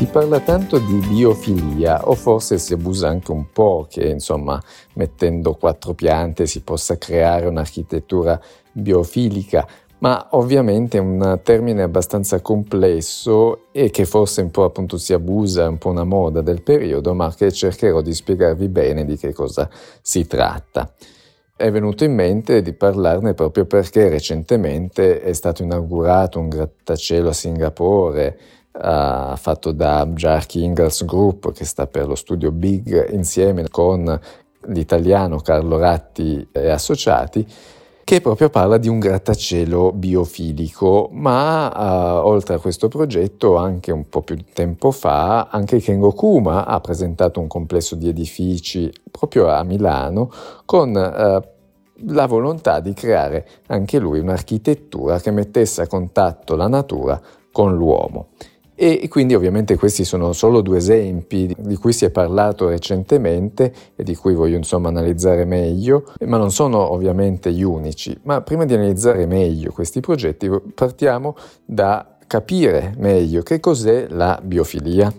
Si parla tanto di biofilia o forse si abusa anche un po' che insomma mettendo quattro piante si possa creare un'architettura biofilica, ma ovviamente è un termine abbastanza complesso e che forse un po' appunto si abusa, è un po' una moda del periodo, ma che cercherò di spiegarvi bene di che cosa si tratta. È venuto in mente di parlarne proprio perché recentemente è stato inaugurato un grattacielo a Singapore uh, fatto da Jarky Ingalls Group che sta per lo studio Big insieme con l'italiano Carlo Ratti e associati che proprio parla di un grattacielo biofilico, ma uh, oltre a questo progetto, anche un po' più di tempo fa, anche Kengo Kuma ha presentato un complesso di edifici proprio a Milano con uh, la volontà di creare anche lui un'architettura che mettesse a contatto la natura con l'uomo. E quindi ovviamente questi sono solo due esempi di cui si è parlato recentemente e di cui voglio insomma analizzare meglio, ma non sono ovviamente gli unici. Ma prima di analizzare meglio questi progetti partiamo da capire meglio che cos'è la biofilia.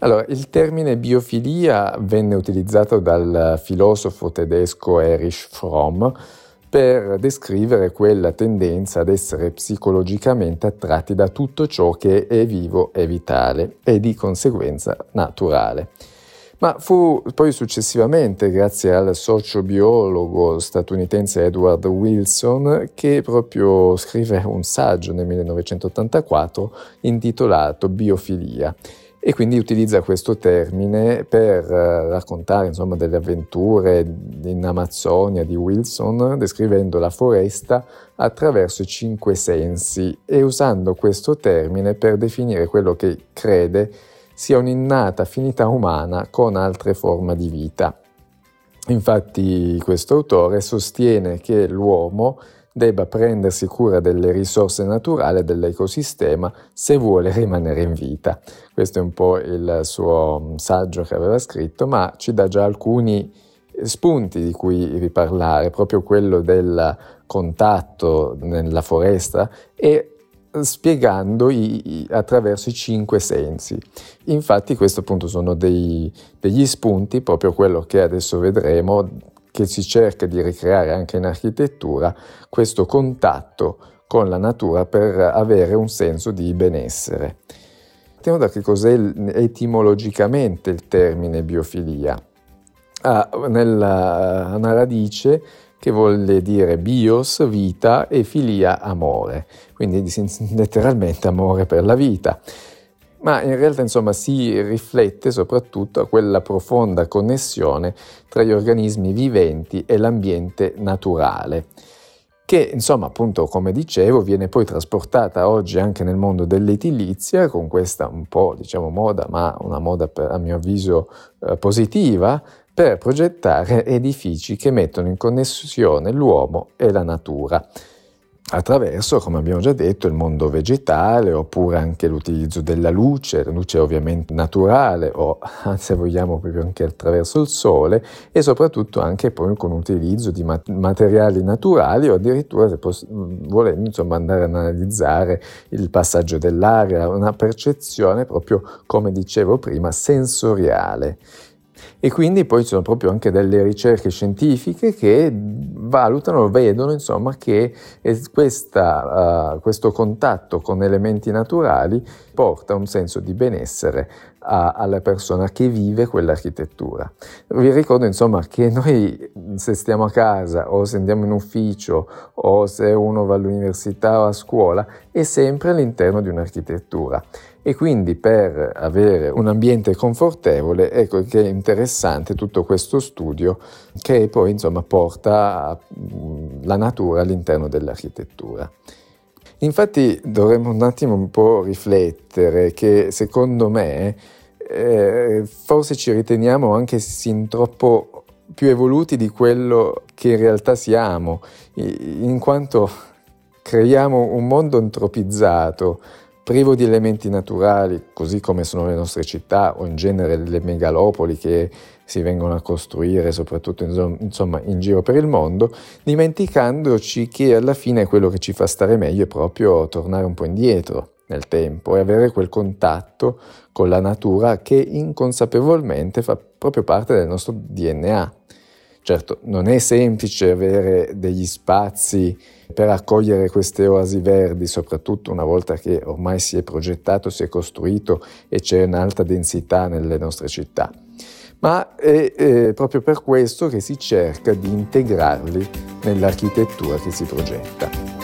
Allora, il termine biofilia venne utilizzato dal filosofo tedesco Erich Fromm per descrivere quella tendenza ad essere psicologicamente attratti da tutto ciò che è vivo e vitale e di conseguenza naturale. Ma fu poi successivamente, grazie al sociobiologo statunitense Edward Wilson, che proprio scrive un saggio nel 1984 intitolato Biofilia e quindi utilizza questo termine per eh, raccontare insomma, delle avventure in Amazzonia di Wilson, descrivendo la foresta attraverso i cinque sensi e usando questo termine per definire quello che crede sia un'innata affinità umana con altre forme di vita. Infatti questo autore sostiene che l'uomo debba prendersi cura delle risorse naturali dell'ecosistema se vuole rimanere in vita. Questo è un po' il suo mm, saggio che aveva scritto, ma ci dà già alcuni spunti di cui riparlare, proprio quello del contatto nella foresta e spiegando i, attraverso i cinque sensi. Infatti questo appunto sono dei, degli spunti, proprio quello che adesso vedremo, che si cerca di ricreare anche in architettura questo contatto con la natura per avere un senso di benessere. Partiamo da che cos'è etimologicamente il termine biofilia. Ha nella, una radice che vuol dire bios, vita, e filia, amore, quindi letteralmente amore per la vita ma in realtà insomma si riflette soprattutto a quella profonda connessione tra gli organismi viventi e l'ambiente naturale che insomma appunto come dicevo viene poi trasportata oggi anche nel mondo dell'edilizia con questa un po' diciamo moda ma una moda per, a mio avviso eh, positiva per progettare edifici che mettono in connessione l'uomo e la natura attraverso, come abbiamo già detto, il mondo vegetale oppure anche l'utilizzo della luce, la luce ovviamente naturale o se vogliamo proprio anche attraverso il sole e soprattutto anche poi con l'utilizzo di materiali naturali o addirittura se poss- volendo insomma andare ad analizzare il passaggio dell'aria, una percezione proprio come dicevo prima sensoriale. E quindi poi ci sono proprio anche delle ricerche scientifiche che valutano, vedono insomma che questa, uh, questo contatto con elementi naturali porta un senso di benessere a, alla persona che vive quell'architettura. Vi ricordo insomma che noi se stiamo a casa o se andiamo in ufficio o se uno va all'università o a scuola è sempre all'interno di un'architettura e quindi per avere un ambiente confortevole ecco che è interessante tutto questo studio che poi insomma porta la natura all'interno dell'architettura. Infatti dovremmo un attimo un po' riflettere che secondo me eh, forse ci riteniamo anche sin troppo più evoluti di quello che in realtà siamo, in quanto creiamo un mondo antropizzato, privo di elementi naturali, così come sono le nostre città o in genere le megalopoli che si vengono a costruire soprattutto insomma, in giro per il mondo, dimenticandoci che alla fine quello che ci fa stare meglio è proprio tornare un po' indietro nel tempo e avere quel contatto con la natura che inconsapevolmente fa proprio parte del nostro DNA. Certo, non è semplice avere degli spazi per accogliere queste oasi verdi, soprattutto una volta che ormai si è progettato, si è costruito e c'è un'alta densità nelle nostre città. Ma è, è proprio per questo che si cerca di integrarli nell'architettura che si progetta.